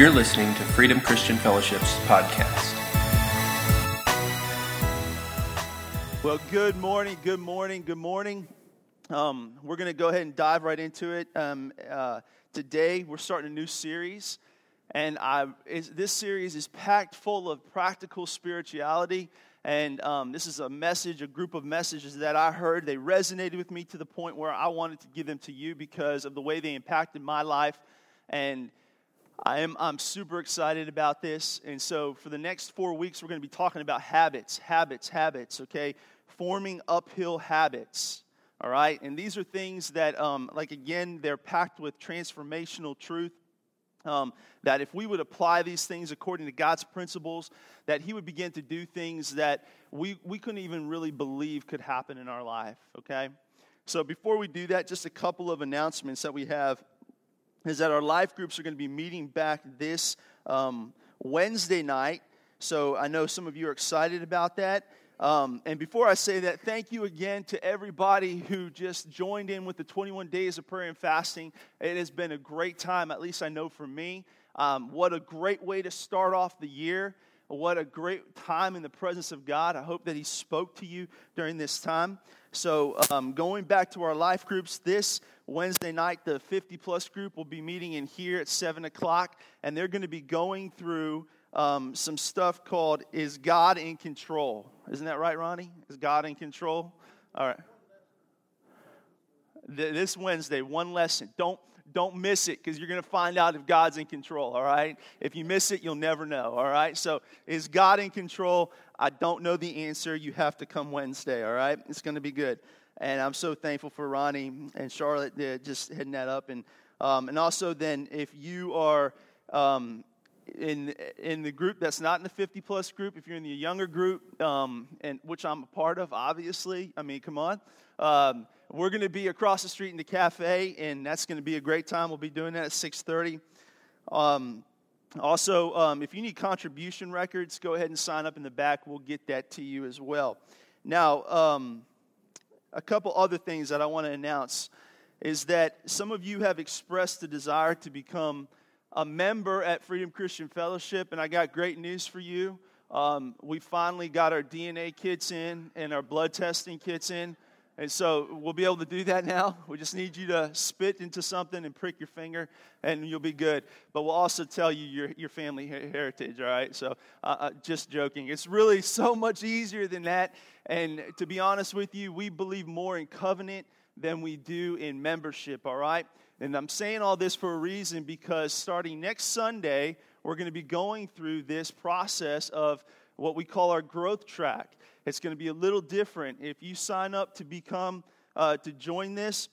You're listening to Freedom Christian Fellowship's podcast. Well, good morning, good morning, good morning. Um, we're going to go ahead and dive right into it. Um, uh, today, we're starting a new series, and I, this series is packed full of practical spirituality. And um, this is a message, a group of messages that I heard. They resonated with me to the point where I wanted to give them to you because of the way they impacted my life. And I am I'm super excited about this. And so for the next four weeks, we're going to be talking about habits, habits, habits, okay? Forming uphill habits. All right. And these are things that, um, like, again, they're packed with transformational truth. Um, that if we would apply these things according to God's principles, that He would begin to do things that we, we couldn't even really believe could happen in our life, okay? So before we do that, just a couple of announcements that we have is that our life groups are going to be meeting back this um, Wednesday night. So I know some of you are excited about that. Um, and before I say that, thank you again to everybody who just joined in with the 21 days of prayer and fasting. It has been a great time, at least I know for me. Um, what a great way to start off the year. What a great time in the presence of God. I hope that He spoke to you during this time. So, um, going back to our life groups, this Wednesday night, the 50 plus group will be meeting in here at 7 o'clock, and they're going to be going through um, some stuff called Is God in Control? Isn't that right, Ronnie? Is God in control? All right. This Wednesday, one lesson. Don't don't miss it because you're going to find out if God's in control, all right? If you miss it, you'll never know, all right? So, is God in control? I don't know the answer. You have to come Wednesday, all right? It's going to be good. And I'm so thankful for Ronnie and Charlotte uh, just heading that up. And, um, and also, then, if you are um, in, in the group that's not in the 50 plus group, if you're in the younger group, um, and which I'm a part of, obviously, I mean, come on. Um, we're going to be across the street in the cafe, and that's going to be a great time. We'll be doing that at 6:30. Um, also, um, if you need contribution records, go ahead and sign up in the back. We'll get that to you as well. Now, um, a couple other things that I want to announce is that some of you have expressed the desire to become a member at Freedom Christian Fellowship, and I got great news for you. Um, we finally got our DNA kits in and our blood testing kits in. And so we'll be able to do that now. We just need you to spit into something and prick your finger, and you'll be good. But we'll also tell you your, your family heritage, all right? So uh, uh, just joking. It's really so much easier than that. And to be honest with you, we believe more in covenant than we do in membership, all right? And I'm saying all this for a reason because starting next Sunday, we're going to be going through this process of what we call our growth track. It's going to be a little different. If you sign up to become, uh, to join this,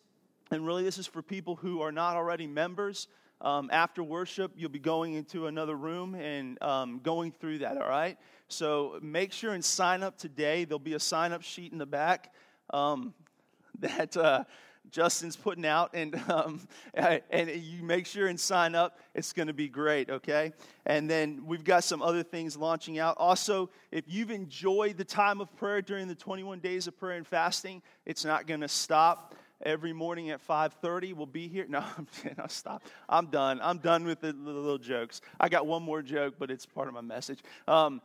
and really this is for people who are not already members, um, after worship, you'll be going into another room and um, going through that, all right? So make sure and sign up today. There'll be a sign up sheet in the back um, that. Uh, Justin's putting out, and um, and you make sure and sign up. It's going to be great, okay? And then we've got some other things launching out. Also, if you've enjoyed the time of prayer during the 21 days of prayer and fasting, it's not going to stop. Every morning at 5:30, we'll be here. No, I'm. I'll stop. I'm done. I'm done with the, the, little jokes. I got one more joke, but it's part of my message. Um,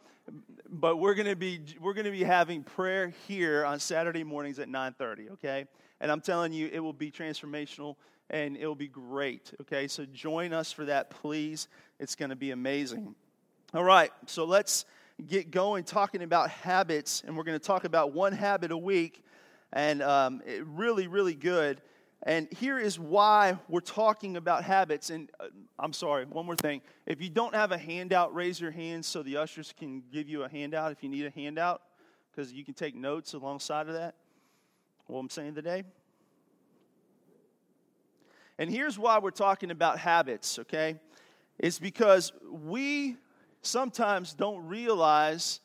but we're going to be we're going to be having prayer here on Saturday mornings at 9:30. Okay. And I'm telling you, it will be transformational and it will be great. Okay, so join us for that, please. It's going to be amazing. All right, so let's get going talking about habits, and we're going to talk about one habit a week, and um, really, really good. And here is why we're talking about habits. And uh, I'm sorry, one more thing. If you don't have a handout, raise your hand so the ushers can give you a handout if you need a handout, because you can take notes alongside of that what I'm saying today? And here's why we're talking about habits, okay? It's because we sometimes don't realize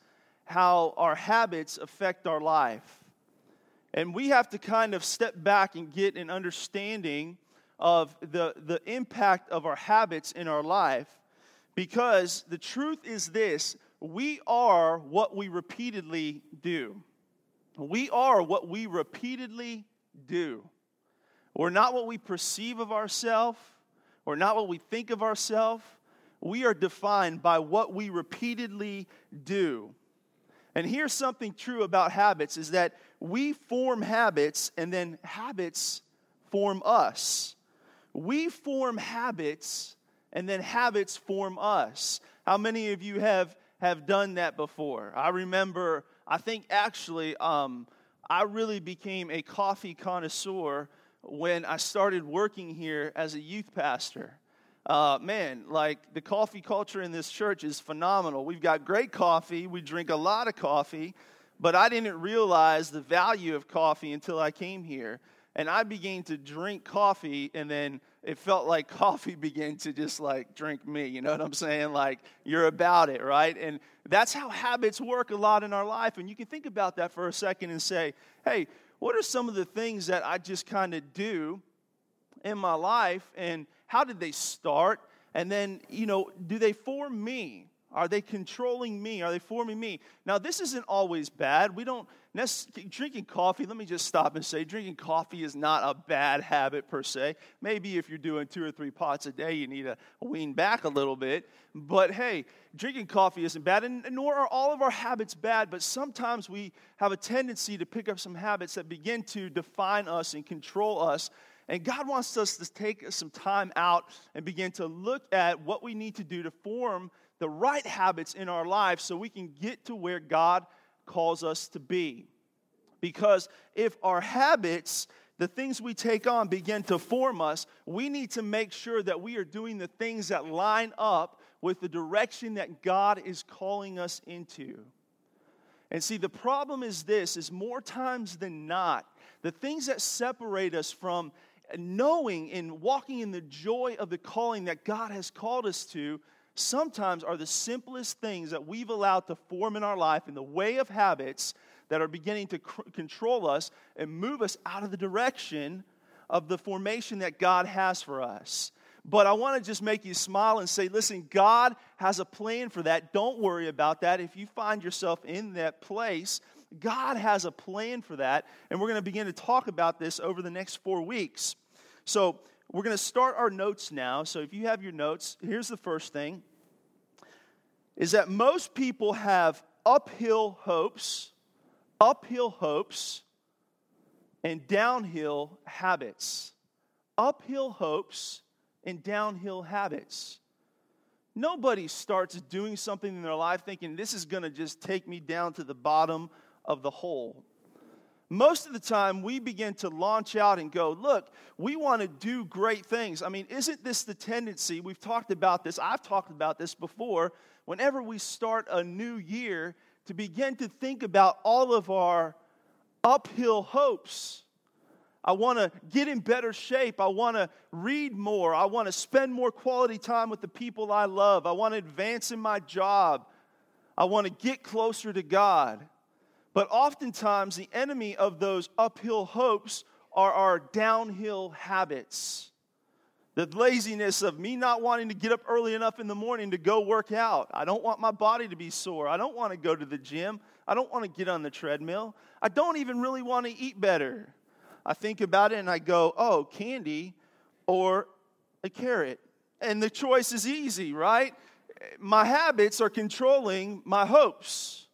how our habits affect our life. And we have to kind of step back and get an understanding of the, the impact of our habits in our life because the truth is this we are what we repeatedly do. We are what we repeatedly do. We're not what we perceive of ourselves. We're not what we think of ourselves. we are defined by what we repeatedly do. And here's something true about habits is that we form habits and then habits form us. We form habits and then habits form us. How many of you have have done that before? I remember I think actually um, I really became a coffee connoisseur when I started working here as a youth pastor. Uh, man, like the coffee culture in this church is phenomenal. We've got great coffee, we drink a lot of coffee, but I didn't realize the value of coffee until I came here. And I began to drink coffee, and then it felt like coffee began to just like drink me. You know what I'm saying? Like, you're about it, right? And that's how habits work a lot in our life. And you can think about that for a second and say, hey, what are some of the things that I just kind of do in my life? And how did they start? And then, you know, do they form me? Are they controlling me? Are they forming me? Now, this isn't always bad. We don't drinking coffee. Let me just stop and say, drinking coffee is not a bad habit per se. Maybe if you're doing two or three pots a day, you need to wean back a little bit. But hey, drinking coffee isn't bad, and nor are all of our habits bad. But sometimes we have a tendency to pick up some habits that begin to define us and control us and God wants us to take some time out and begin to look at what we need to do to form the right habits in our life so we can get to where God calls us to be. Because if our habits, the things we take on, begin to form us, we need to make sure that we are doing the things that line up with the direction that God is calling us into. And see, the problem is this is more times than not, the things that separate us from knowing and walking in the joy of the calling that God has called us to sometimes are the simplest things that we've allowed to form in our life in the way of habits that are beginning to control us and move us out of the direction of the formation that God has for us. But I want to just make you smile and say, listen, God has a plan for that. Don't worry about that. If you find yourself in that place, God has a plan for that, and we're going to begin to talk about this over the next four weeks. So, we're going to start our notes now. So, if you have your notes, here's the first thing is that most people have uphill hopes, uphill hopes, and downhill habits. Uphill hopes and downhill habits. Nobody starts doing something in their life thinking this is going to just take me down to the bottom of the hole. Most of the time, we begin to launch out and go, Look, we want to do great things. I mean, isn't this the tendency? We've talked about this, I've talked about this before. Whenever we start a new year, to begin to think about all of our uphill hopes. I want to get in better shape. I want to read more. I want to spend more quality time with the people I love. I want to advance in my job. I want to get closer to God. But oftentimes, the enemy of those uphill hopes are our downhill habits. The laziness of me not wanting to get up early enough in the morning to go work out. I don't want my body to be sore. I don't want to go to the gym. I don't want to get on the treadmill. I don't even really want to eat better. I think about it and I go, oh, candy or a carrot. And the choice is easy, right? My habits are controlling my hopes.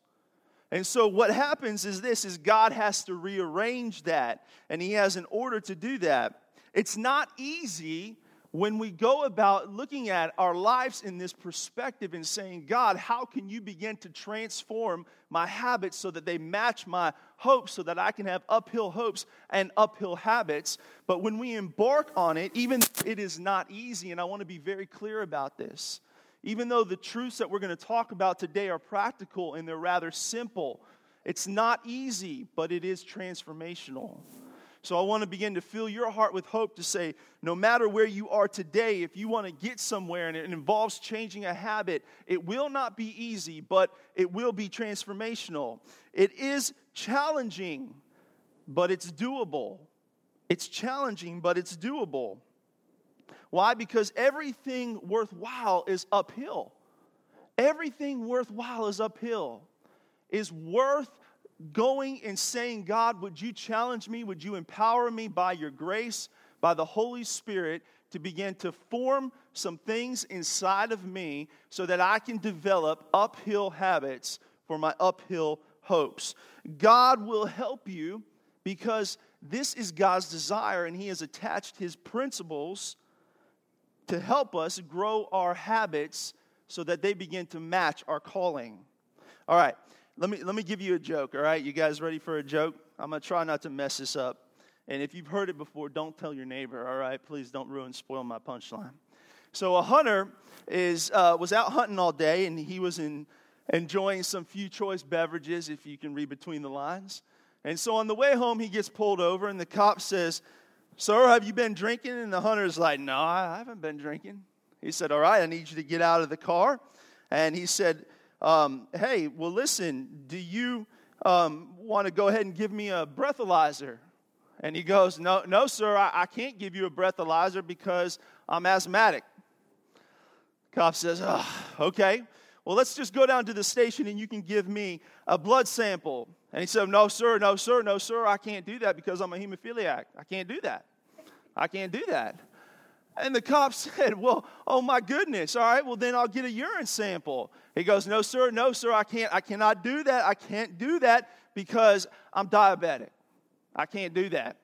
And so what happens is this is God has to rearrange that and he has an order to do that. It's not easy when we go about looking at our lives in this perspective and saying, God, how can you begin to transform my habits so that they match my hopes so that I can have uphill hopes and uphill habits? But when we embark on it, even it is not easy, and I want to be very clear about this. Even though the truths that we're going to talk about today are practical and they're rather simple, it's not easy, but it is transformational. So I want to begin to fill your heart with hope to say, no matter where you are today, if you want to get somewhere and it involves changing a habit, it will not be easy, but it will be transformational. It is challenging, but it's doable. It's challenging, but it's doable. Why? Because everything worthwhile is uphill. Everything worthwhile is uphill. Is worth going and saying, God, would you challenge me? Would you empower me by your grace? by the Holy Spirit to begin to form some things inside of me so that I can develop uphill habits for my uphill hopes. God will help you because this is God's desire, and He has attached His principles to help us grow our habits so that they begin to match our calling. All right, let me, let me give you a joke, all right? You guys ready for a joke? I'm going to try not to mess this up. And if you've heard it before, don't tell your neighbor, all right? Please don't ruin, spoil my punchline. So a hunter is, uh, was out hunting all day, and he was in, enjoying some few choice beverages, if you can read between the lines. And so on the way home, he gets pulled over, and the cop says, Sir, have you been drinking? And the hunter's like, No, I haven't been drinking. He said, All right, I need you to get out of the car. And he said, um, Hey, well, listen, do you um, want to go ahead and give me a breathalyzer? And he goes, No, no, sir, I, I can't give you a breathalyzer because I'm asthmatic. Cop says, oh, Okay, well, let's just go down to the station and you can give me a blood sample. And he said, No, sir, no, sir, no, sir, I can't do that because I'm a hemophiliac. I can't do that. I can't do that. And the cop said, Well, oh my goodness, all right, well then I'll get a urine sample. He goes, No, sir, no, sir, I can't, I cannot do that. I can't do that because I'm diabetic. I can't do that.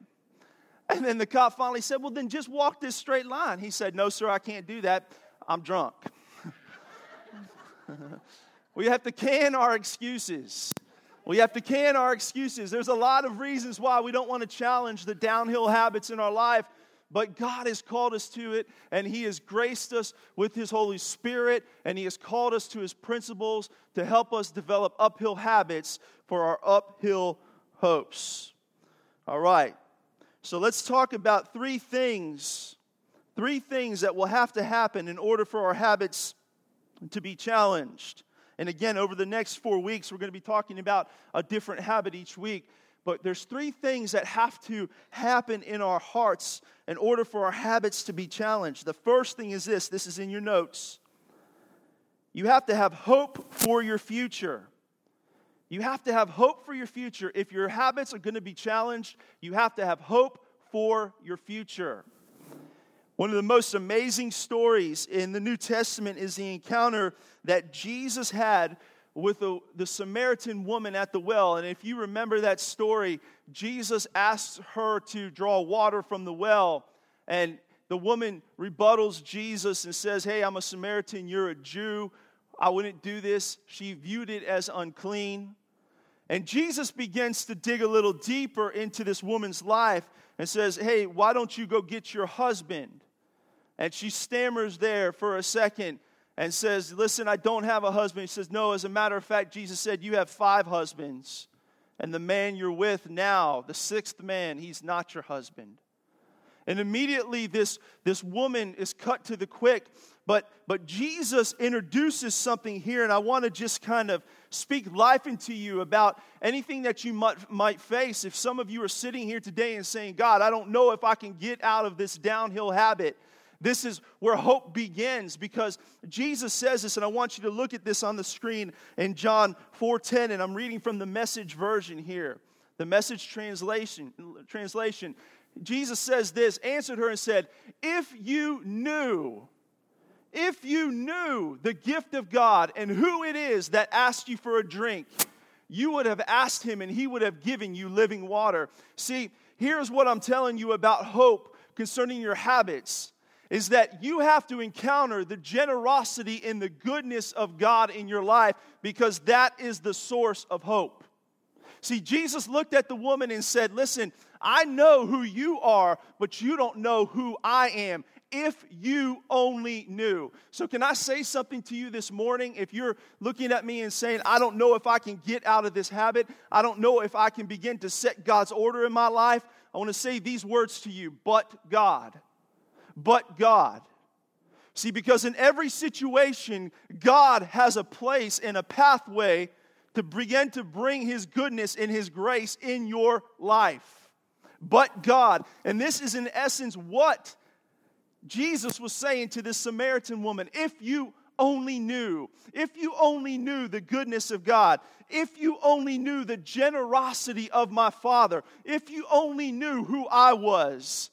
And then the cop finally said, Well, then just walk this straight line. He said, No, sir, I can't do that. I'm drunk. we have to can our excuses. We have to can our excuses. There's a lot of reasons why we don't want to challenge the downhill habits in our life, but God has called us to it, and He has graced us with His Holy Spirit, and He has called us to His principles to help us develop uphill habits for our uphill hopes. All right, so let's talk about three things. Three things that will have to happen in order for our habits to be challenged. And again, over the next four weeks, we're going to be talking about a different habit each week. But there's three things that have to happen in our hearts in order for our habits to be challenged. The first thing is this this is in your notes. You have to have hope for your future. You have to have hope for your future. If your habits are going to be challenged, you have to have hope for your future. One of the most amazing stories in the New Testament is the encounter that Jesus had with the, the, Samaritan woman at the well. And if you remember that story, Jesus asks her to draw water from the well. And the woman rebuttals Jesus and says, Hey, I'm a Samaritan, you're a Jew. I wouldn't do this. She viewed it as unclean. And Jesus begins to dig a little deeper into this woman's life and says, Hey, why don't you go get your husband? And she stammers there for a second and says, Listen, I don't have a husband. He says, No, as a matter of fact, Jesus said, You have five husbands. And the man you're with now, the sixth man, he's not your husband. And immediately this, this woman is cut to the quick. But, but Jesus introduces something here, and I want to just kind of speak life into you about anything that you might, might face. If some of you are sitting here today and saying, God, I don't know if I can get out of this downhill habit. This is where hope begins because Jesus says this, and I want you to look at this on the screen in John 4:10, and I'm reading from the message version here, the message translation. Translation. Jesus says this, answered her and said, If you knew, if you knew the gift of God and who it is that asked you for a drink, you would have asked him and he would have given you living water. See, here's what I'm telling you about hope concerning your habits is that you have to encounter the generosity and the goodness of God in your life because that is the source of hope. See, Jesus looked at the woman and said, Listen, I know who you are, but you don't know who I am. If you only knew. So, can I say something to you this morning? If you're looking at me and saying, I don't know if I can get out of this habit, I don't know if I can begin to set God's order in my life, I want to say these words to you, but God but God. See, because in every situation, God has a place and a pathway to begin to bring His goodness and His grace in your life. But God. And this is, in essence, what Jesus was saying to this Samaritan woman. If you only knew, if you only knew the goodness of God, if you only knew the generosity of my Father, if you only knew who I was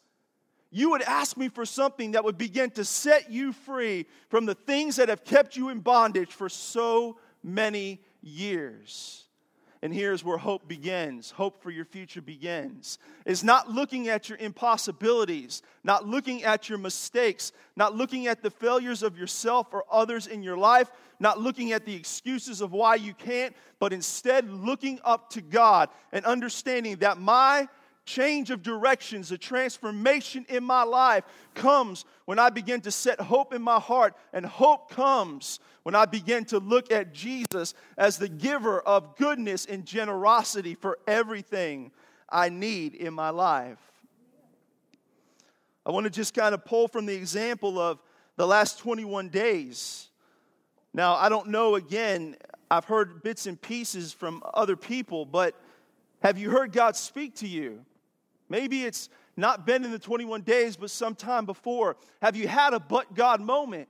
you would ask me for something that would begin to set you free from the things that have kept you in bondage for so many years. And here's where hope begins. Hope for your future begins. Is not looking at your impossibilities, not looking at your mistakes, not looking at the failures of yourself or others in your life, not looking at the excuses of why you can't, but instead looking up to God and understanding that my change of directions, a transformation in my life comes when I begin to set hope in my heart. And hope comes when I begin to look at Jesus as the giver of goodness and generosity for everything I need in my life. I want to just kind of pull from the example of the last 21 days. Now, I don't know, again, I've heard bits and pieces from other people, but have you heard God speak to you? Maybe it's not been in the 21 days, but sometime before. Have you had a but God moment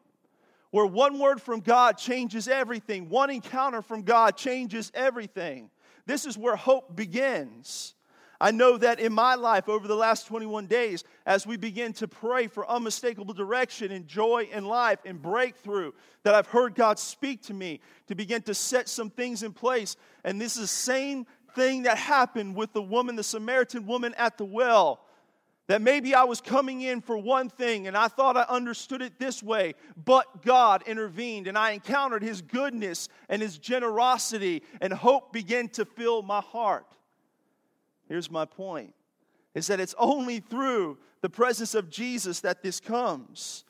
where one word from God changes everything? One encounter from God changes everything. This is where hope begins. I know that in my life over the last 21 days, as we begin to pray for unmistakable direction and joy in life and breakthrough, that I've heard God speak to me to begin to set some things in place. And this is the same thing that happened with the woman, the Samaritan woman at the well. That maybe I was coming in for one thing and I thought I understood it this way, but God intervened and I encountered His goodness and His generosity, and hope began to fill my heart. Here's my point is that it's only through the presence of Jesus that this comes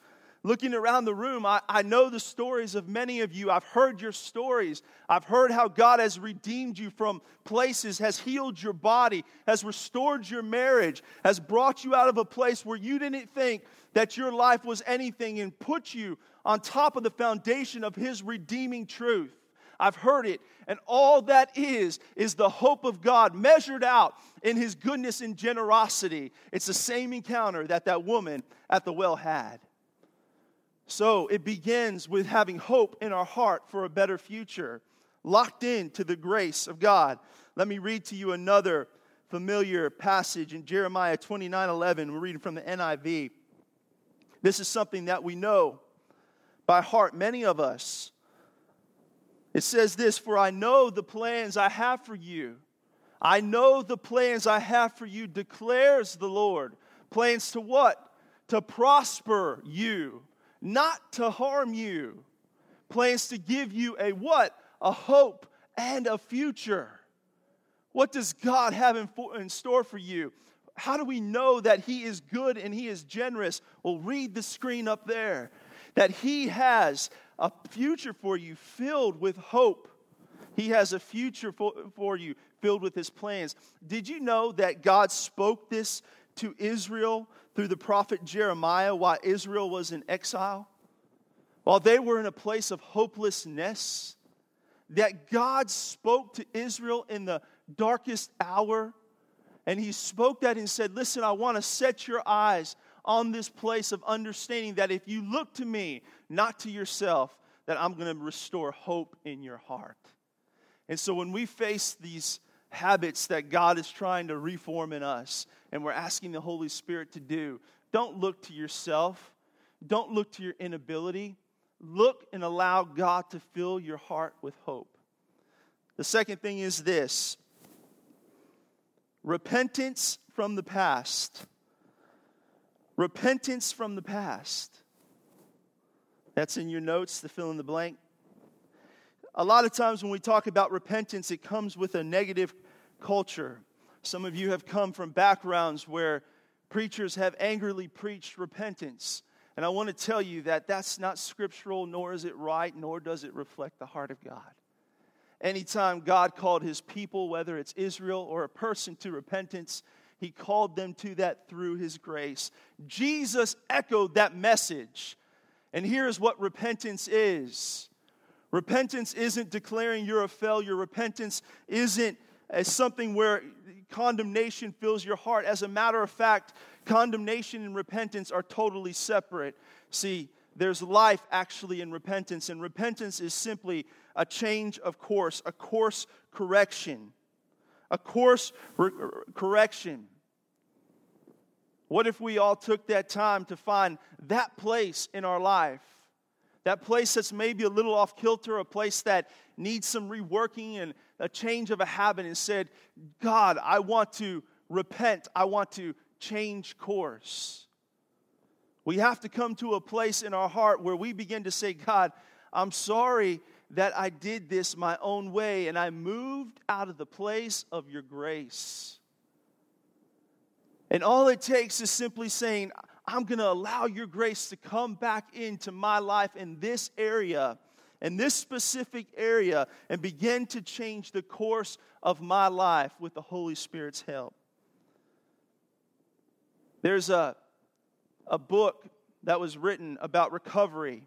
looking around the room, I, I know the stories of many of you. I've heard your stories. I've heard how God has redeemed you from places, has healed your body, has restored your marriage, has brought you out of a place where you didn't think that your life was anything and put you on top of the foundation of His redeeming truth. I've heard it. And all that is, is the hope of God measured out in His goodness and generosity. It's the same encounter that that woman at the well had. So it begins with having hope in our heart for a better future, locked in to the grace of God. Let me read to you another familiar passage in Jeremiah 29 11. We're reading from the NIV. This is something that we know by heart, many of us. It says this For I know the plans I have for you. I know the plans I have for you, declares the Lord. Plans to what? To prosper you not to harm you, plans to give you a what? A hope and a future. What does God have in, for, in store for you? How do we know that He is good and He is generous? Well, read the screen up there. That He has a future for you filled with hope. He has a future for, for you filled with His plans. Did you know that God spoke this to Israel through the prophet Jeremiah while Israel was in exile, while they were in a place of hopelessness, that God spoke to Israel in the darkest hour. And he spoke that and said, Listen, I want to set your eyes on this place of understanding that if you look to me, not to yourself, that I'm going to restore hope in your heart. And so when we face these habits that God is trying to reform in us and we're asking the Holy Spirit to do. Don't look to yourself, don't look to your inability. Look and allow God to fill your heart with hope. The second thing is this repentance from the past. Repentance from the past. That's in your notes, the fill in the blank a lot of times when we talk about repentance, it comes with a negative culture. Some of you have come from backgrounds where preachers have angrily preached repentance. And I want to tell you that that's not scriptural, nor is it right, nor does it reflect the heart of God. Anytime God called his people, whether it's Israel or a person, to repentance, he called them to that through his grace. Jesus echoed that message. And here's what repentance is Repentance isn't declaring you're a failure. Repentance isn't something where condemnation fills your heart. As a matter of fact, condemnation and repentance are totally separate. See, there's life actually in repentance, and repentance is simply a change of course, a course correction. A course re- correction. What if we all took that time to find that place in our life? That place that's maybe a little off kilter, a place that needs some reworking and a change of a habit, and said, God, I want to repent. I want to change course. We have to come to a place in our heart where we begin to say, God, I'm sorry that I did this my own way and I moved out of the place of your grace. And all it takes is simply saying, I'm going to allow your grace to come back into my life in this area, in this specific area, and begin to change the course of my life with the Holy Spirit's help. There's a, a book that was written about recovery,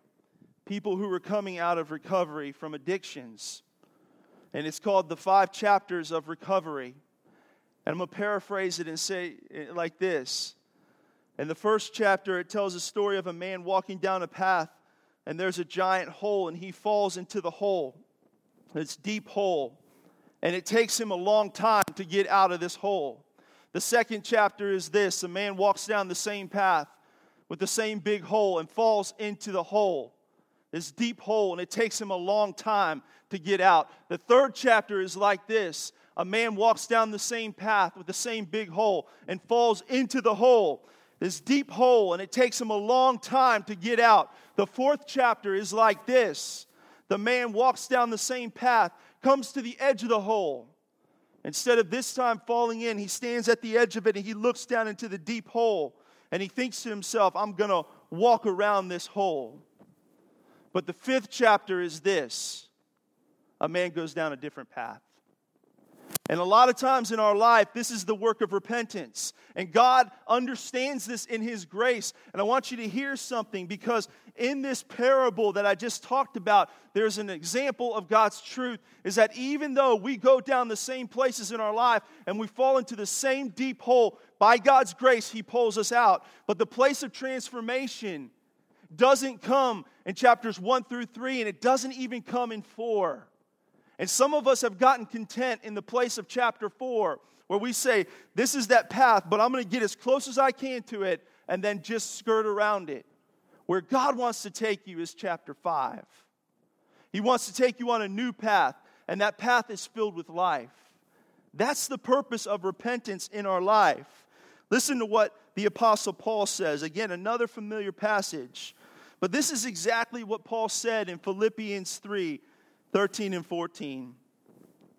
people who were coming out of recovery from addictions. And it's called The Five Chapters of Recovery. And I'm going to paraphrase it and say it like this. In the first chapter, it tells a story of a man walking down a path, and there's a giant hole, and he falls into the hole. It's deep hole. And it takes him a long time to get out of this hole. The second chapter is this a man walks down the same path with the same big hole and falls into the hole, this deep hole, and it takes him a long time to get out. The third chapter is like this a man walks down the same path with the same big hole and falls into the hole, this deep hole, and it takes him a long time to get out. The fourth chapter is like this the man walks down the same path, comes to the edge of the hole. Instead of this time falling in, he stands at the edge of it and he looks down into the deep hole and he thinks to himself, I'm going to walk around this hole. But the fifth chapter is this a man goes down a different path. And a lot of times in our life, this is the work of repentance. And God understands this in His grace. And I want you to hear something because in this parable that I just talked about, there's an example of God's truth is that even though we go down the same places in our life and we fall into the same deep hole, by God's grace, He pulls us out. But the place of transformation doesn't come in chapters one through three, and it doesn't even come in four. And some of us have gotten content in the place of chapter 4, where we say, This is that path, but I'm going to get as close as I can to it and then just skirt around it. Where God wants to take you is chapter 5. He wants to take you on a new path, and that path is filled with life. That's the purpose of repentance in our life. Listen to what the Apostle Paul says. Again, another familiar passage. But this is exactly what Paul said in Philippians 3 13 and 14.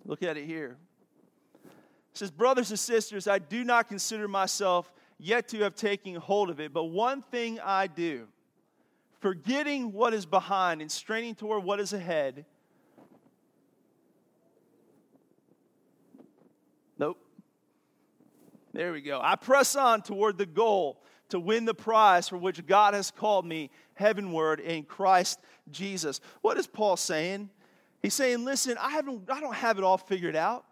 Look at it here. It says, Brothers and sisters, I do not consider myself yet to have taken hold of it, but one thing I do, forgetting what is behind and straining toward what is ahead. Nope. There we go. I press on toward the goal to win the prize for which God has called me heavenward in Christ Jesus. What is Paul saying? He's saying, listen, I, haven't, I don't have it all figured out.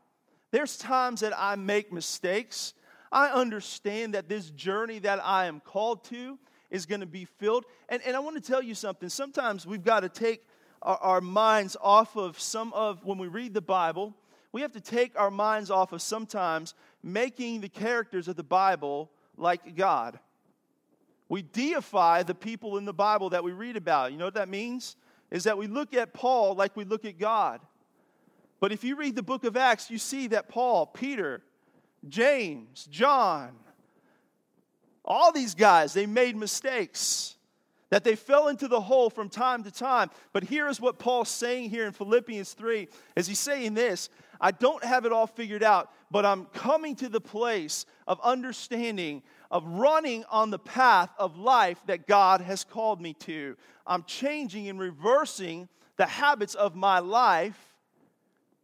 There's times that I make mistakes. I understand that this journey that I am called to is going to be filled. And, and I want to tell you something. Sometimes we've got to take our, our minds off of some of, when we read the Bible, we have to take our minds off of sometimes making the characters of the Bible like God. We deify the people in the Bible that we read about. You know what that means? Is that we look at Paul like we look at God. But if you read the book of Acts, you see that Paul, Peter, James, John, all these guys, they made mistakes, that they fell into the hole from time to time. But here is what Paul's saying here in Philippians 3 as he's saying this, I don't have it all figured out, but I'm coming to the place of understanding of running on the path of life that God has called me to. I'm changing and reversing the habits of my life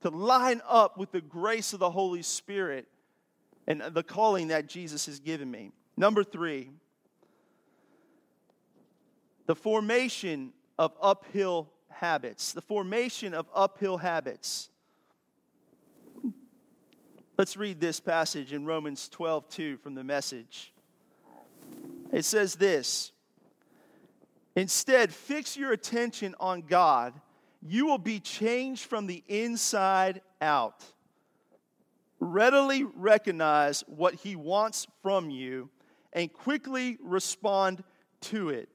to line up with the grace of the Holy Spirit and the calling that Jesus has given me. Number three, the formation of uphill habits. The formation of uphill habits. Let's read this passage in Romans 12, 2 from the message. It says this Instead, fix your attention on God. You will be changed from the inside out. Readily recognize what He wants from you and quickly respond to it.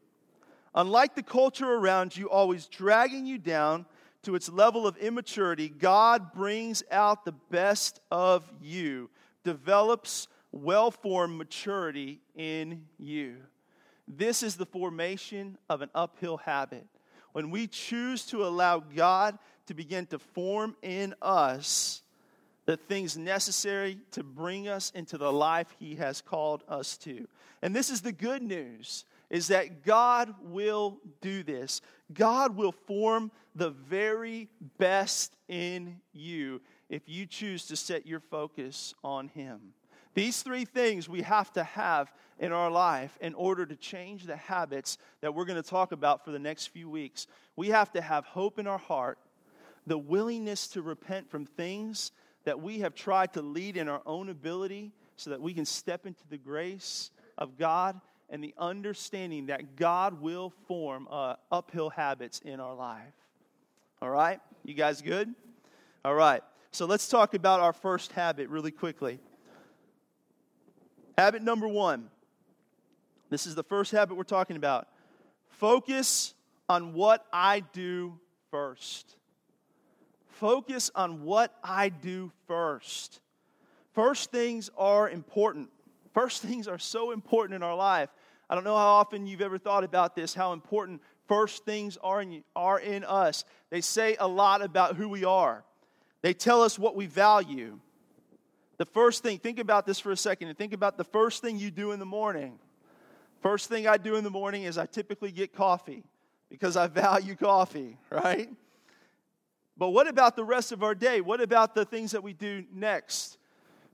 Unlike the culture around you, always dragging you down to its level of immaturity, God brings out the best of you, develops well formed maturity in you. This is the formation of an uphill habit. When we choose to allow God to begin to form in us the things necessary to bring us into the life He has called us to. And this is the good news is that God will do this. God will form the very best in you if you choose to set your focus on Him. These three things we have to have in our life in order to change the habits that we're going to talk about for the next few weeks. We have to have hope in our heart, the willingness to repent from things that we have tried to lead in our own ability so that we can step into the grace of God and the understanding that God will form uh, uphill habits in our life. All right? You guys good? All right. So let's talk about our first habit really quickly. Habit number one. This is the first habit we're talking about. Focus on what I do first. Focus on what I do first. First things are important. First things are so important in our life. I don't know how often you've ever thought about this, how important first things are in, are in us. They say a lot about who we are, they tell us what we value. The first thing, think about this for a second and think about the first thing you do in the morning. First thing I do in the morning is I typically get coffee because I value coffee, right? But what about the rest of our day? What about the things that we do next?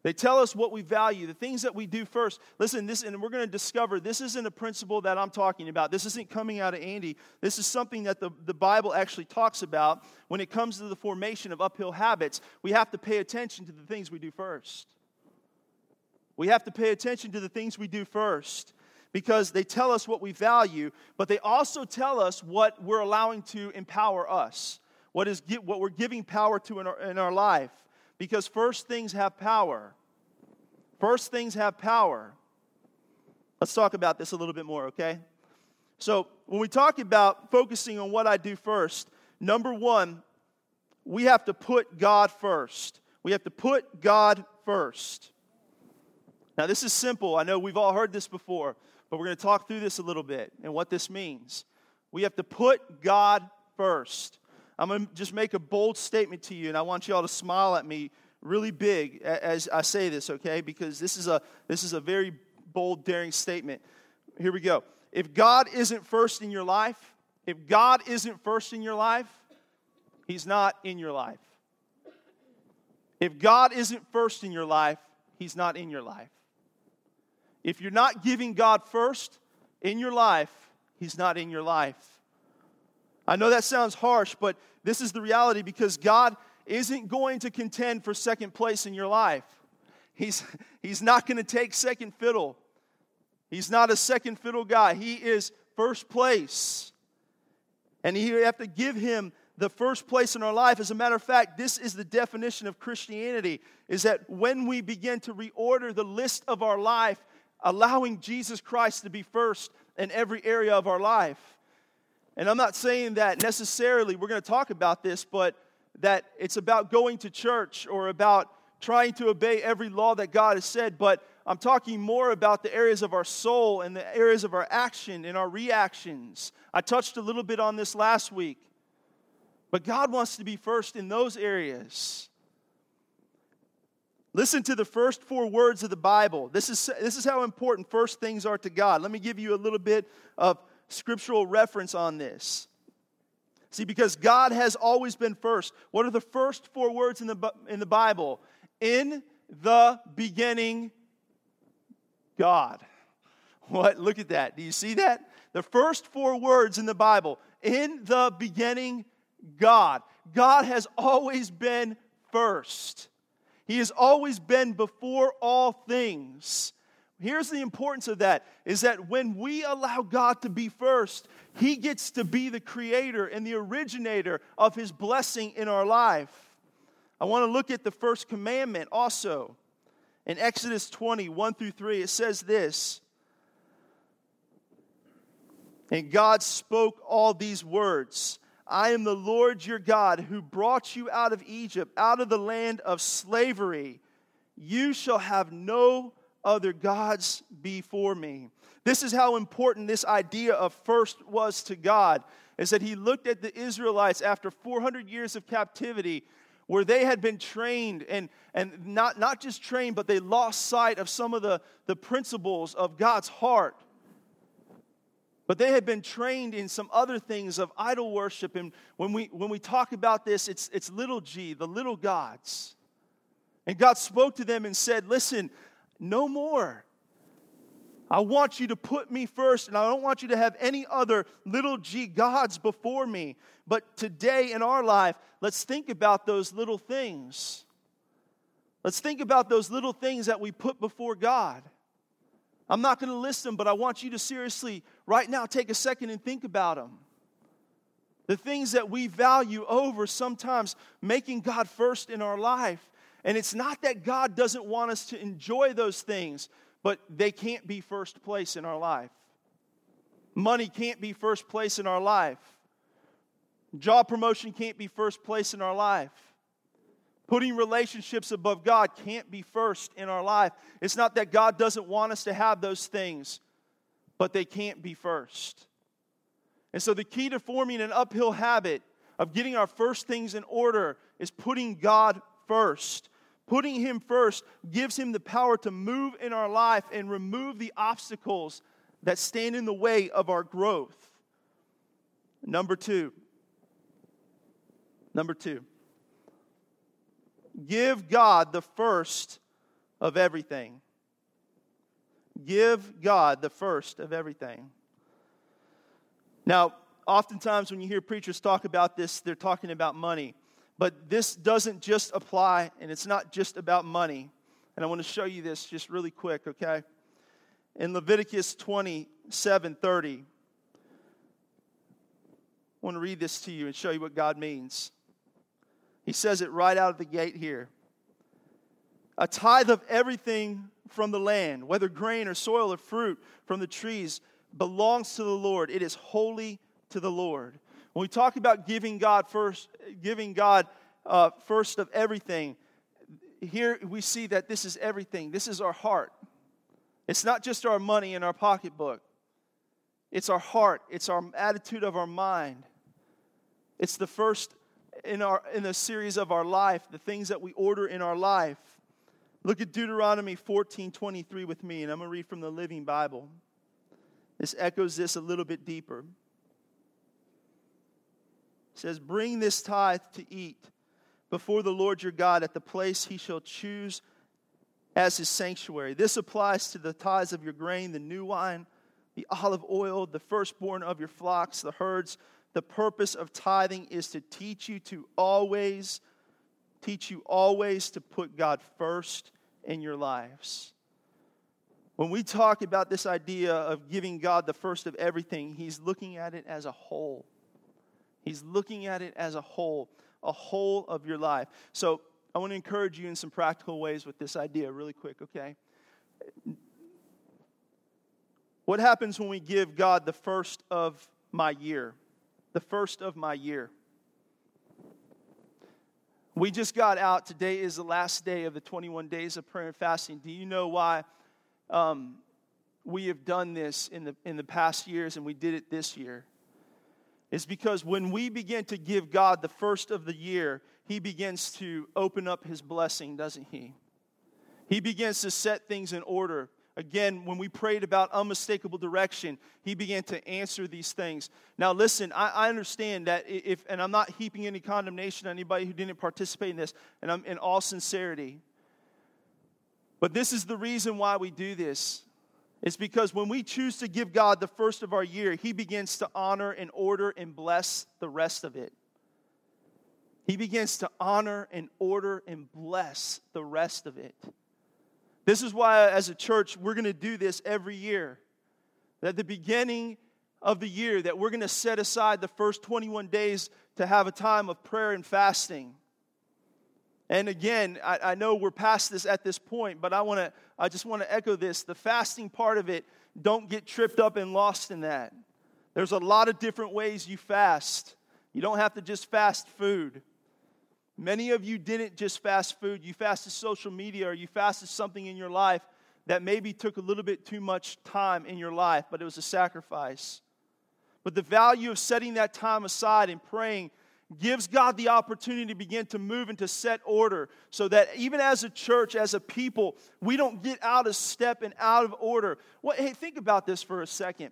They tell us what we value, the things that we do first. Listen, this, and we're going to discover this isn't a principle that I'm talking about. This isn't coming out of Andy. This is something that the, the Bible actually talks about when it comes to the formation of uphill habits. We have to pay attention to the things we do first. We have to pay attention to the things we do first because they tell us what we value, but they also tell us what we're allowing to empower us, what, is, what we're giving power to in our, in our life because first things have power. First things have power. Let's talk about this a little bit more, okay? So, when we talk about focusing on what I do first, number one, we have to put God first. We have to put God first. Now, this is simple. I know we've all heard this before, but we're going to talk through this a little bit and what this means. We have to put God first. I'm going to just make a bold statement to you, and I want you all to smile at me really big as I say this, okay? Because this is a, this is a very bold, daring statement. Here we go. If God isn't first in your life, if God isn't first in your life, He's not in your life. If God isn't first in your life, He's not in your life. If you're not giving God first in your life, He's not in your life. I know that sounds harsh, but this is the reality because God isn't going to contend for second place in your life. He's, he's not going to take second fiddle. He's not a second fiddle guy. He is first place. And you have to give him the first place in our life. As a matter of fact, this is the definition of Christianity is that when we begin to reorder the list of our life, allowing Jesus Christ to be first in every area of our life. And I'm not saying that necessarily we're going to talk about this, but that it's about going to church or about trying to obey every law that God has said, but I'm talking more about the areas of our soul and the areas of our action and our reactions. I touched a little bit on this last week. But God wants to be first in those areas. Listen to the first four words of the Bible. This is, this is how important first things are to God. Let me give you a little bit of scriptural reference on this. See, because God has always been first. What are the first four words in the, in the Bible? In the beginning, God. What? Look at that. Do you see that? The first four words in the Bible. In the beginning, God. God has always been first. He has always been before all things. Here's the importance of that is that when we allow God to be first, He gets to be the creator and the originator of His blessing in our life. I want to look at the first commandment also. In Exodus 20, 1 through 3, it says this And God spoke all these words I am the Lord your God who brought you out of Egypt, out of the land of slavery. You shall have no other gods before me. This is how important this idea of first was to God, is that he looked at the Israelites after 400 years of captivity where they had been trained and, and not, not just trained, but they lost sight of some of the, the principles of God's heart. But they had been trained in some other things of idol worship. And when we, when we talk about this, it's, it's little g, the little gods. And God spoke to them and said, Listen, no more. I want you to put me first, and I don't want you to have any other little g gods before me. But today in our life, let's think about those little things. Let's think about those little things that we put before God. I'm not going to list them, but I want you to seriously, right now, take a second and think about them. The things that we value over sometimes making God first in our life. And it's not that God doesn't want us to enjoy those things, but they can't be first place in our life. Money can't be first place in our life. Job promotion can't be first place in our life. Putting relationships above God can't be first in our life. It's not that God doesn't want us to have those things, but they can't be first. And so, the key to forming an uphill habit of getting our first things in order is putting God first. Putting Him first gives Him the power to move in our life and remove the obstacles that stand in the way of our growth. Number two. Number two. Give God the first of everything. Give God the first of everything. Now, oftentimes when you hear preachers talk about this, they're talking about money. But this doesn't just apply, and it's not just about money. And I want to show you this just really quick, okay? In Leviticus 27 30, I want to read this to you and show you what God means. He says it right out of the gate here. A tithe of everything from the land, whether grain or soil or fruit from the trees, belongs to the Lord. It is holy to the Lord. When we talk about giving God first, giving God uh, first of everything, here we see that this is everything. This is our heart. It's not just our money in our pocketbook. It's our heart. It's our attitude of our mind. It's the first in, our, in the series of our life, the things that we order in our life. Look at Deuteronomy 14 23 with me, and I'm going to read from the Living Bible. This echoes this a little bit deeper. Says, Bring this tithe to eat before the Lord your God at the place he shall choose as his sanctuary. This applies to the tithes of your grain, the new wine, the olive oil, the firstborn of your flocks, the herds, the purpose of tithing is to teach you to always teach you always to put God first in your lives. When we talk about this idea of giving God the first of everything, he's looking at it as a whole. He's looking at it as a whole, a whole of your life. So, I want to encourage you in some practical ways with this idea, really quick, okay? What happens when we give God the first of my year? the first of my year. We just got out. Today is the last day of the 21 days of prayer and fasting. Do you know why um, we have done this in the, in the past years and we did it this year? It's because when we begin to give God the first of the year, He begins to open up His blessing, doesn't He? He begins to set things in order. Again, when we prayed about unmistakable direction, he began to answer these things. Now, listen, I, I, understand that if, and I'm not heaping any condemnation on anybody who didn't participate in this, and I'm in all sincerity. But this is the reason why we do this. It's because when we choose to give God the first of our year, he begins to honor and order and bless the rest of it. He begins to honor and order and bless the rest of it. This is why, as a church, we're going to do this every year. At the beginning of the year, that we're going to set aside the first 21 days to have a time of prayer and fasting. And again, I, I know we're past this at this point, but I want to I just want to echo this. The fasting part of it, don't get tripped up and lost in that. There's a lot of different ways you fast. You don't have to just fast food. Many of you didn't just fast food, you fasted social media or you fasted something in your life that maybe took a little bit too much time in your life, but it was a sacrifice. But the value of setting that time aside and praying gives God the opportunity to begin to move and to set order so that even as a church, as a people, we don't get out of step and out of order. What, hey, think about this for a second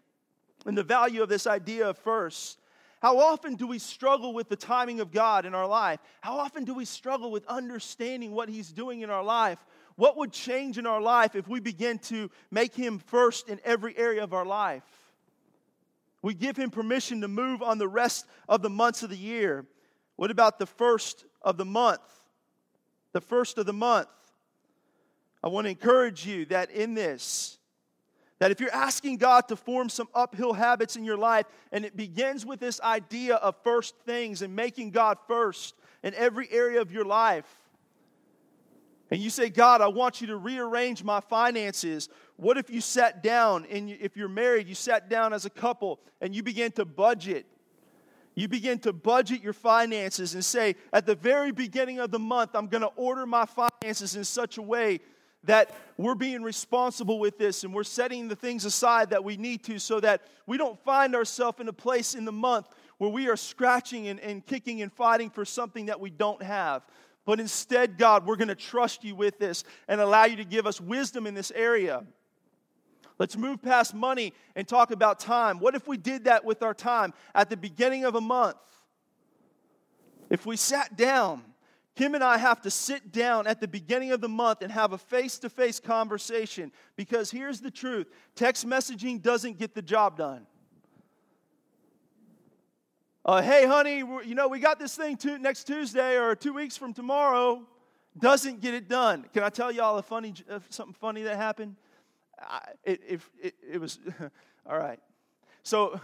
and the value of this idea of first. How often do we struggle with the timing of God in our life? How often do we struggle with understanding what He's doing in our life? What would change in our life if we begin to make Him first in every area of our life? We give Him permission to move on the rest of the months of the year. What about the first of the month? The first of the month. I want to encourage you that in this, that if you're asking God to form some uphill habits in your life, and it begins with this idea of first things and making God first in every area of your life, and you say, God, I want you to rearrange my finances. What if you sat down and if you're married, you sat down as a couple and you began to budget? You begin to budget your finances and say, at the very beginning of the month, I'm going to order my finances in such a way that we're being responsible with this and we're setting the things aside that we need to so that we don't find ourselves in a place in the month where we are scratching and, and kicking and fighting for something that we don't have. But instead, God, we're going to trust you with this and allow you to give us wisdom in this area. Let's move past money and talk about time. What if we did that with our time at the beginning of a month? If we sat down Kim and I have to sit down at the beginning of the month and have a face to face conversation because here's the truth text messaging doesn't get the job done. Uh, hey, honey, you know, we got this thing next Tuesday or two weeks from tomorrow. Doesn't get it done. Can I tell y'all a funny, uh, something funny that happened? It, it, it was, all right. So,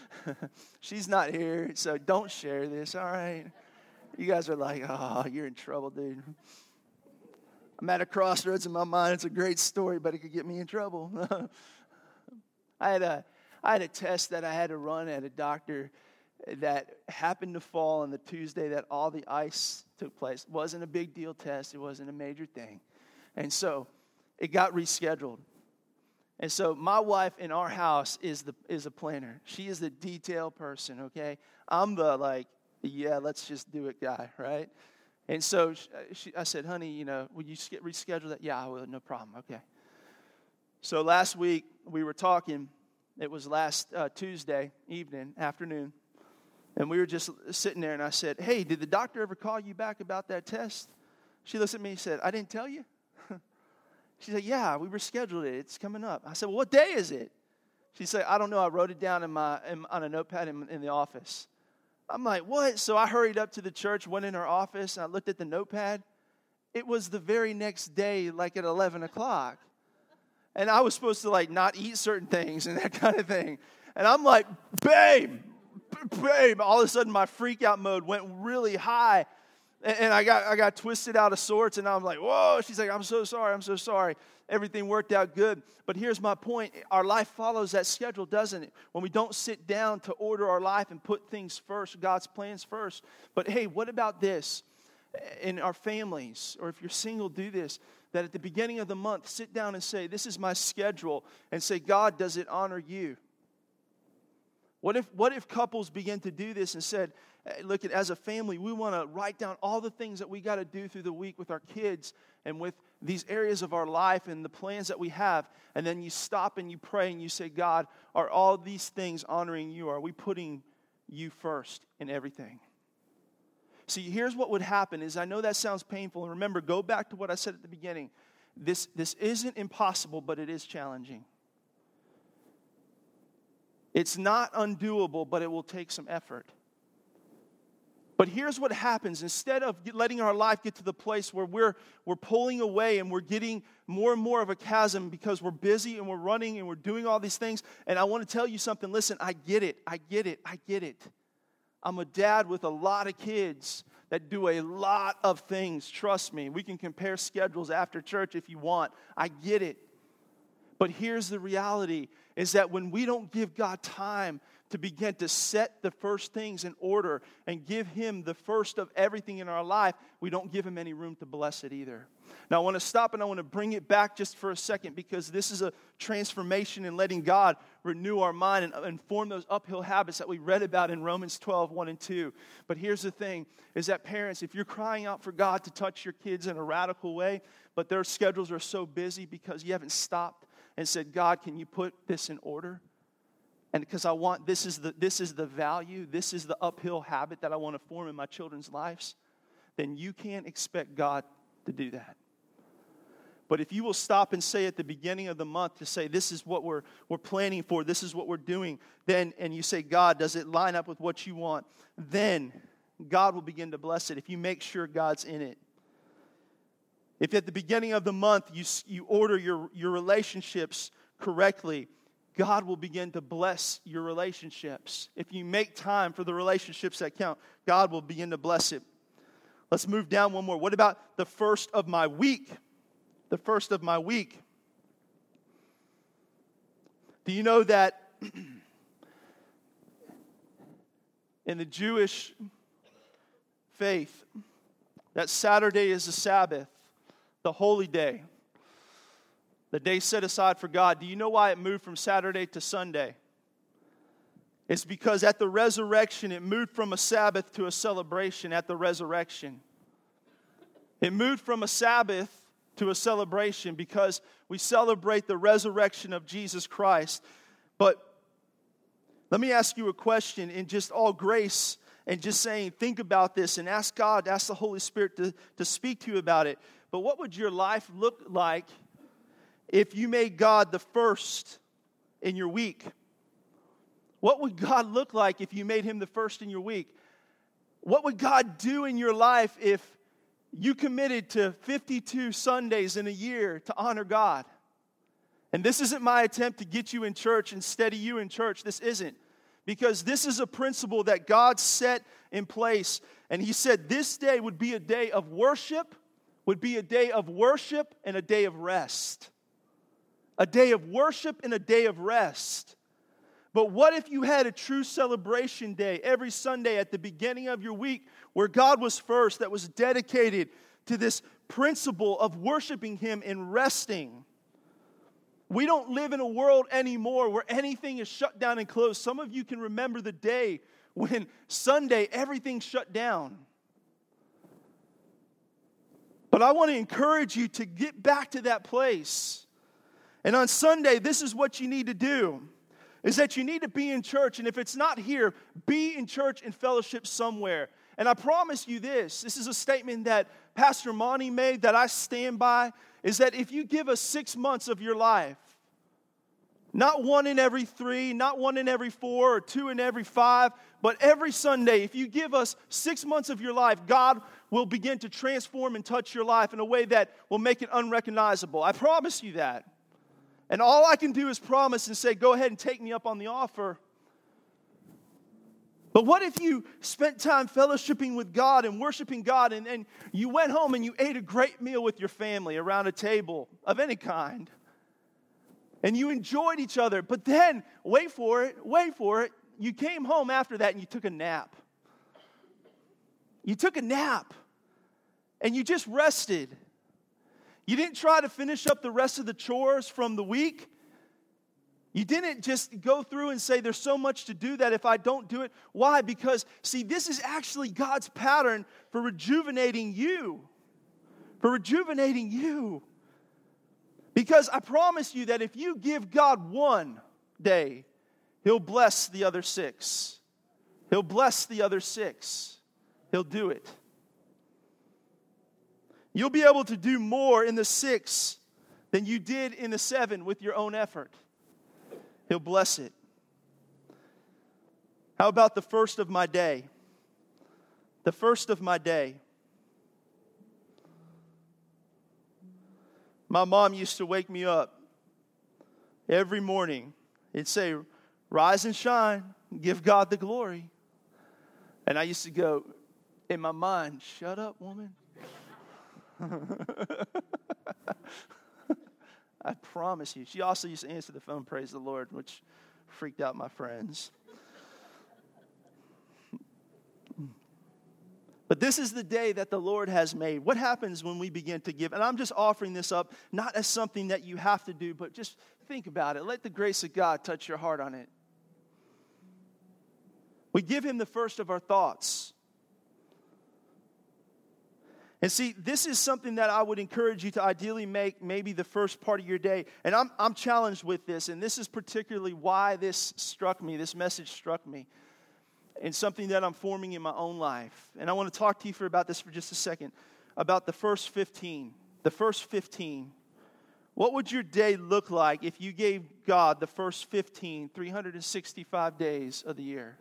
she's not here, so don't share this, all right? You guys are like, oh, you're in trouble, dude. I'm at a crossroads in my mind. It's a great story, but it could get me in trouble. I had a I had a test that I had to run at a doctor that happened to fall on the Tuesday that all the ice took place. It wasn't a big deal test. It wasn't a major thing. And so it got rescheduled. And so my wife in our house is the is a planner. She is the detail person, okay? I'm the like yeah, let's just do it guy, right? And so she, I said, honey, you know, will you reschedule that? Yeah, I will, no problem. Okay. So last week we were talking. It was last uh, Tuesday evening, afternoon. And we were just sitting there, and I said, Hey, did the doctor ever call you back about that test? She looked at me and said, I didn't tell you. She said, Yeah, we rescheduled it. It's coming up. I said, Well, what day is it? She said, I don't know. I wrote it down in my, in, on a notepad in, in the office. I'm like, what? So I hurried up to the church, went in her office, and I looked at the notepad. It was the very next day, like at 11 o'clock. And I was supposed to like not eat certain things and that kind of thing. And I'm like, babe, babe. All of a sudden, my freak out mode went really high. And I got, I got twisted out of sorts, and I'm like, whoa. She's like, I'm so sorry, I'm so sorry. Everything worked out good. But here's my point our life follows that schedule, doesn't it? When we don't sit down to order our life and put things first, God's plans first. But hey, what about this? In our families, or if you're single, do this that at the beginning of the month, sit down and say, This is my schedule, and say, God, does it honor you? What if, what if couples begin to do this and said, Uh, look at as a family, we want to write down all the things that we got to do through the week with our kids and with these areas of our life and the plans that we have. And then you stop and you pray and you say, God, are all these things honoring you? Are we putting you first in everything? See, here's what would happen is I know that sounds painful. And remember, go back to what I said at the beginning. This, this isn't impossible, but it is challenging. It's not undoable, but it will take some effort. But here's what happens instead of letting our life get to the place where we're, we're pulling away and we're getting more and more of a chasm because we're busy and we're running and we're doing all these things. And I want to tell you something listen, I get it, I get it, I get it. I'm a dad with a lot of kids that do a lot of things. Trust me, we can compare schedules after church if you want. I get it. But here's the reality is that when we don't give God time to begin to set the first things in order and give Him the first of everything in our life, we don't give Him any room to bless it either. Now, I want to stop and I want to bring it back just for a second because this is a transformation in letting God renew our mind and, and form those uphill habits that we read about in Romans 12, 1 and 2. But here's the thing is that parents, if you're crying out for God to touch your kids in a radical way, but their schedules are so busy because you haven't stopped and said, God, can you put this in order? And because I want this is the this is the value, this is the uphill habit that I want to form in my children's lives, then you can't expect God to do that. But if you will stop and say at the beginning of the month to say, This is what we're, we're planning for, this is what we're doing, then, and you say, God, does it line up with what you want? Then God will begin to bless it if you make sure God's in it. If at the beginning of the month you, you order your, your relationships correctly, God will begin to bless your relationships. If you make time for the relationships that count, God will begin to bless it. Let's move down one more. What about the first of my week? The first of my week. Do you know that in the Jewish faith, that Saturday is the Sabbath, the holy day? The day set aside for God. Do you know why it moved from Saturday to Sunday? It's because at the resurrection, it moved from a Sabbath to a celebration at the resurrection. It moved from a Sabbath to a celebration because we celebrate the resurrection of Jesus Christ. But let me ask you a question in just all grace and just saying, think about this and ask God, ask the Holy Spirit to, to speak to you about it. But what would your life look like if you made God the first in your week? What would God look like if you made him the first in your week? What would God do in your life if you committed to 52 Sundays in a year to honor God? And this isn't my attempt to get you in church and steady you in church. This isn't. Because this is a principle that God set in place. And He said this day would be a day of worship, would be a day of worship and a day of rest a day of worship and a day of rest. But what if you had a true celebration day every Sunday at the beginning of your week where God was first, that was dedicated to this principle of worshiping Him and resting? We don't live in a world anymore where anything is shut down and closed. Some of you can remember the day when Sunday everything shut down. But I want to encourage you to get back to that place and on Sunday, this is what you need to do is that you need to be in church. And if it's not here, be in church and fellowship somewhere. And I promise you this this is a statement that Pastor Monty made that I stand by is that if you give us six months of your life, not one in every three, not one in every four, or two in every five, but every Sunday, if you give us six months of your life, God will begin to transform and touch your life in a way that will make it unrecognizable. I promise you that. And all I can do is promise and say, go ahead and take me up on the offer. But what if you spent time fellowshipping with God and worshiping God and, and you went home and you ate a great meal with your family around a table of any kind? And you enjoyed each other, but then, wait for it, wait for it, you came home after that and you took a nap. You took a nap and you just rested. You didn't try to finish up the rest of the chores from the week. You didn't just go through and say, There's so much to do that if I don't do it. Why? Because, see, this is actually God's pattern for rejuvenating you. For rejuvenating you. Because I promise you that if you give God one day, He'll bless the other six. He'll bless the other six. He'll do it. You'll be able to do more in the six than you did in the seven with your own effort. He'll bless it. How about the first of my day? The first of my day. My mom used to wake me up every morning. It'd say, Rise and shine, give God the glory. And I used to go in my mind, Shut up, woman. I promise you. She also used to answer the phone, praise the Lord, which freaked out my friends. But this is the day that the Lord has made. What happens when we begin to give? And I'm just offering this up not as something that you have to do, but just think about it. Let the grace of God touch your heart on it. We give Him the first of our thoughts. And see, this is something that I would encourage you to ideally make maybe the first part of your day. And I'm, I'm challenged with this, and this is particularly why this struck me, this message struck me, and something that I'm forming in my own life. And I want to talk to you for about this for just a second about the first 15. The first 15. What would your day look like if you gave God the first 15, 365 days of the year?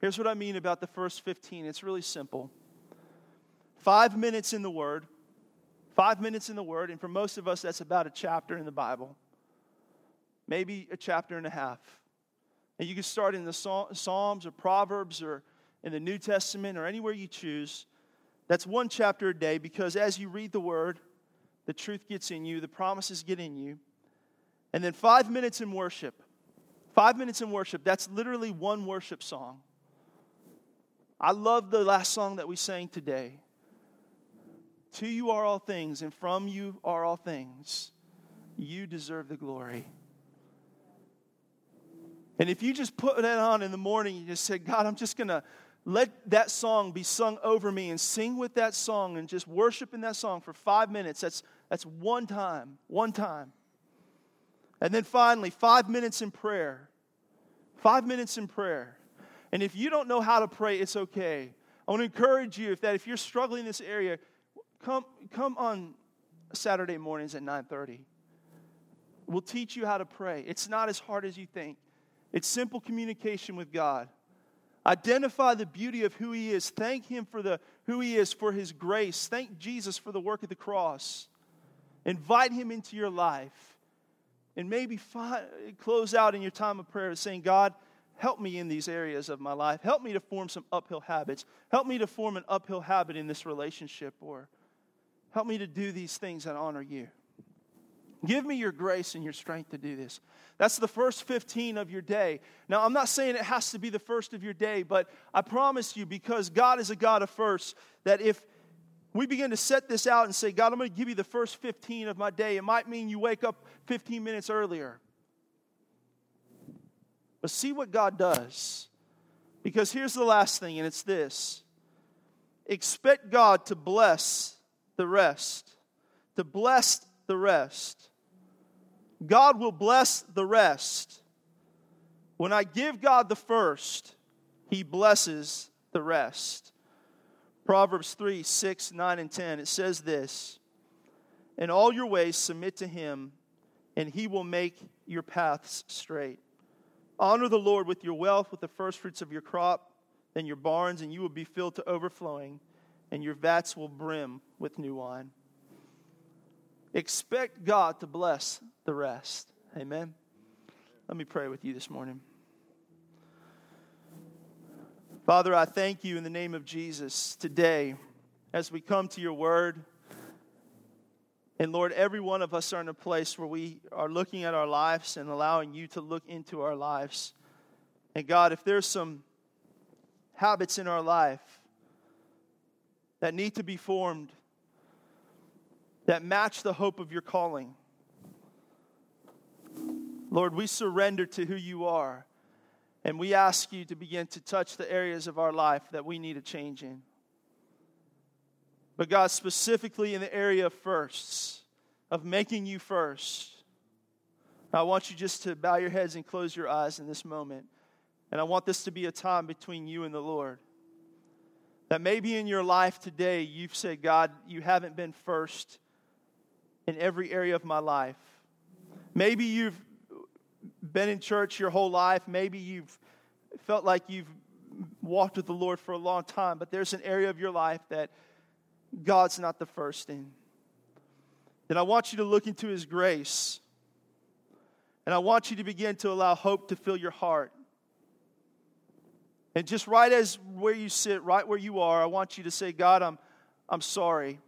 Here's what I mean about the first 15 it's really simple. Five minutes in the Word. Five minutes in the Word. And for most of us, that's about a chapter in the Bible, maybe a chapter and a half. And you can start in the Psalms or Proverbs or in the New Testament or anywhere you choose. That's one chapter a day because as you read the Word, the truth gets in you, the promises get in you. And then five minutes in worship. Five minutes in worship, that's literally one worship song. I love the last song that we sang today. To you are all things, and from you are all things. You deserve the glory. And if you just put that on in the morning, you just say, God, I'm just going to let that song be sung over me and sing with that song and just worship in that song for five minutes. That's, that's one time, one time. And then finally, five minutes in prayer. Five minutes in prayer. And if you don't know how to pray, it's okay. I want to encourage you if that if you're struggling in this area, Come, come on Saturday mornings at 9:30. We'll teach you how to pray. It's not as hard as you think. It's simple communication with God. Identify the beauty of who He is. Thank Him for the who He is for His grace. Thank Jesus for the work of the cross. Invite Him into your life, and maybe close out in your time of prayer saying, "God, help me in these areas of my life. Help me to form some uphill habits. Help me to form an uphill habit in this relationship, or Help me to do these things that honor you. Give me your grace and your strength to do this. That's the first 15 of your day. Now, I'm not saying it has to be the first of your day, but I promise you, because God is a God of firsts, that if we begin to set this out and say, God, I'm going to give you the first 15 of my day, it might mean you wake up 15 minutes earlier. But see what God does. Because here's the last thing, and it's this expect God to bless the rest. To bless the rest. God will bless the rest. When I give God the first, He blesses the rest. Proverbs 3 6, 9, and 10, it says this In all your ways submit to Him, and He will make your paths straight. Honor the Lord with your wealth, with the firstfruits of your crop, and your barns, and you will be filled to overflowing and your vats will brim with new wine. Expect God to bless the rest. Amen. Let me pray with you this morning. Father, I thank you in the name of Jesus today as we come to your word. And Lord, every one of us are in a place where we are looking at our lives and allowing you to look into our lives. And God, if there's some habits in our life that need to be formed that match the hope of your calling. Lord, we surrender to who you are, and we ask you to begin to touch the areas of our life that we need a change in. But God, specifically in the area of firsts, of making you first, I want you just to bow your heads and close your eyes in this moment. And I want this to be a time between you and the Lord. That maybe in your life today you've said, God, you haven't been first in every area of my life. Maybe you've been in church your whole life. Maybe you've felt like you've walked with the Lord for a long time, but there's an area of your life that God's not the first in. Then I want you to look into His grace. And I want you to begin to allow hope to fill your heart. And just right as where you sit, right where you are, I want you to say, God, I'm, I'm sorry.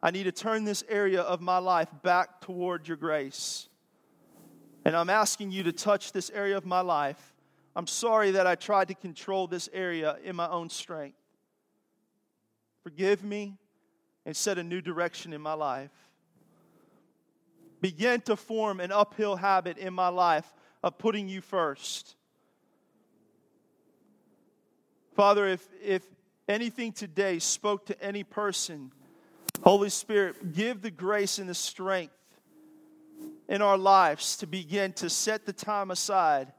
I need to turn this area of my life back toward your grace. And I'm asking you to touch this area of my life. I'm sorry that I tried to control this area in my own strength. Forgive me and set a new direction in my life. Begin to form an uphill habit in my life of putting you first. Father, if, if anything today spoke to any person, Holy Spirit, give the grace and the strength in our lives to begin to set the time aside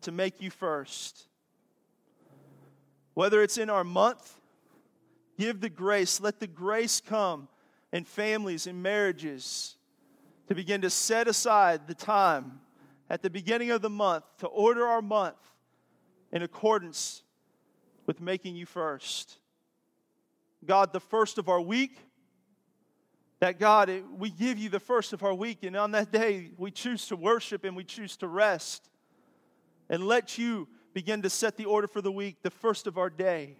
to make you first. Whether it's in our month, give the grace, let the grace come in families and marriages to begin to set aside the time at the beginning of the month to order our month in accordance with making you first. God, the first of our week, that God, we give you the first of our week, and on that day, we choose to worship and we choose to rest and let you begin to set the order for the week, the first of our day.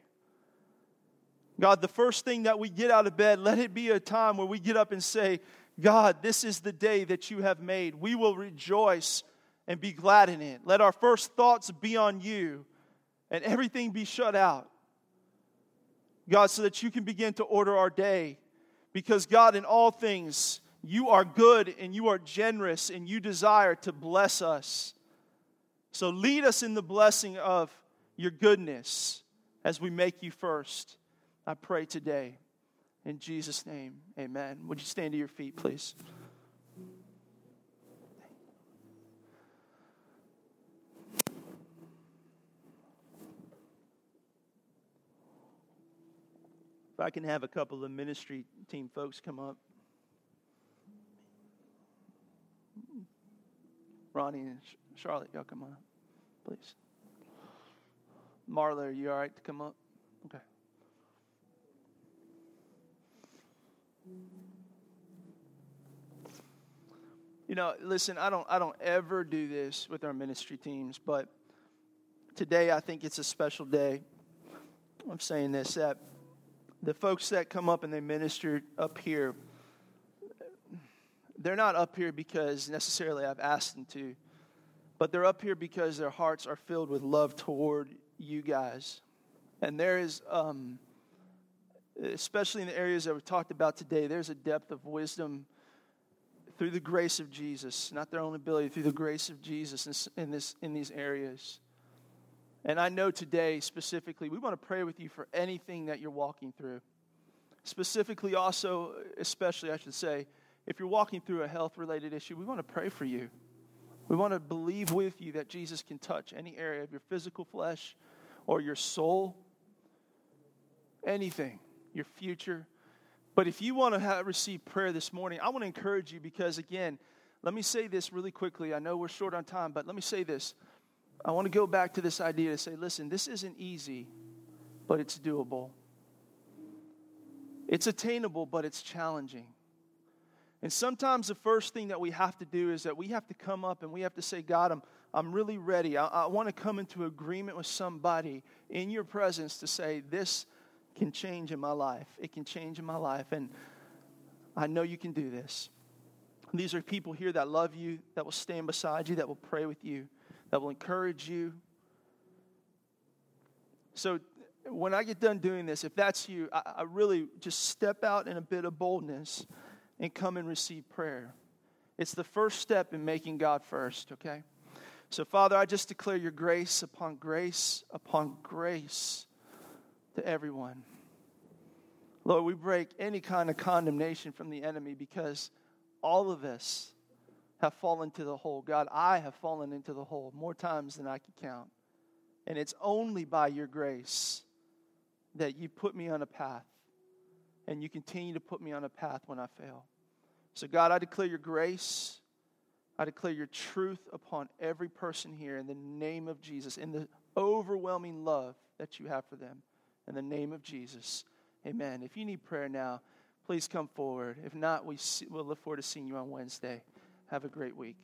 God, the first thing that we get out of bed, let it be a time where we get up and say, God, this is the day that you have made. We will rejoice and be glad in it. Let our first thoughts be on you and everything be shut out. God, so that you can begin to order our day. Because, God, in all things, you are good and you are generous and you desire to bless us. So lead us in the blessing of your goodness as we make you first. I pray today. In Jesus' name, amen. Would you stand to your feet, please? If I can have a couple of ministry team folks come up. Ronnie and Charlotte, y'all come on up, please. Marla, are you all right to come up? Okay. You know, listen, I don't I don't ever do this with our ministry teams, but today I think it's a special day. I'm saying this that the folks that come up and they minister up here, they're not up here because necessarily I've asked them to, but they're up here because their hearts are filled with love toward you guys. And there is, um, especially in the areas that we talked about today, there's a depth of wisdom through the grace of Jesus, not their own ability, through the grace of Jesus in, this, in these areas. And I know today, specifically, we want to pray with you for anything that you're walking through. Specifically, also, especially, I should say, if you're walking through a health related issue, we want to pray for you. We want to believe with you that Jesus can touch any area of your physical flesh or your soul, anything, your future. But if you want to have, receive prayer this morning, I want to encourage you because, again, let me say this really quickly. I know we're short on time, but let me say this. I want to go back to this idea to say, listen, this isn't easy, but it's doable. It's attainable, but it's challenging. And sometimes the first thing that we have to do is that we have to come up and we have to say, God, I'm, I'm really ready. I, I want to come into agreement with somebody in your presence to say, this can change in my life. It can change in my life. And I know you can do this. These are people here that love you, that will stand beside you, that will pray with you that will encourage you. So, when I get done doing this, if that's you, I, I really just step out in a bit of boldness and come and receive prayer. It's the first step in making God first, okay? So, Father, I just declare your grace upon grace upon grace to everyone. Lord, we break any kind of condemnation from the enemy because all of us have fallen to the hole. God, I have fallen into the hole more times than I can count. And it's only by your grace that you put me on a path. And you continue to put me on a path when I fail. So, God, I declare your grace. I declare your truth upon every person here in the name of Jesus, in the overwhelming love that you have for them. In the name of Jesus. Amen. If you need prayer now, please come forward. If not, we see, we'll look forward to seeing you on Wednesday. Have a great week.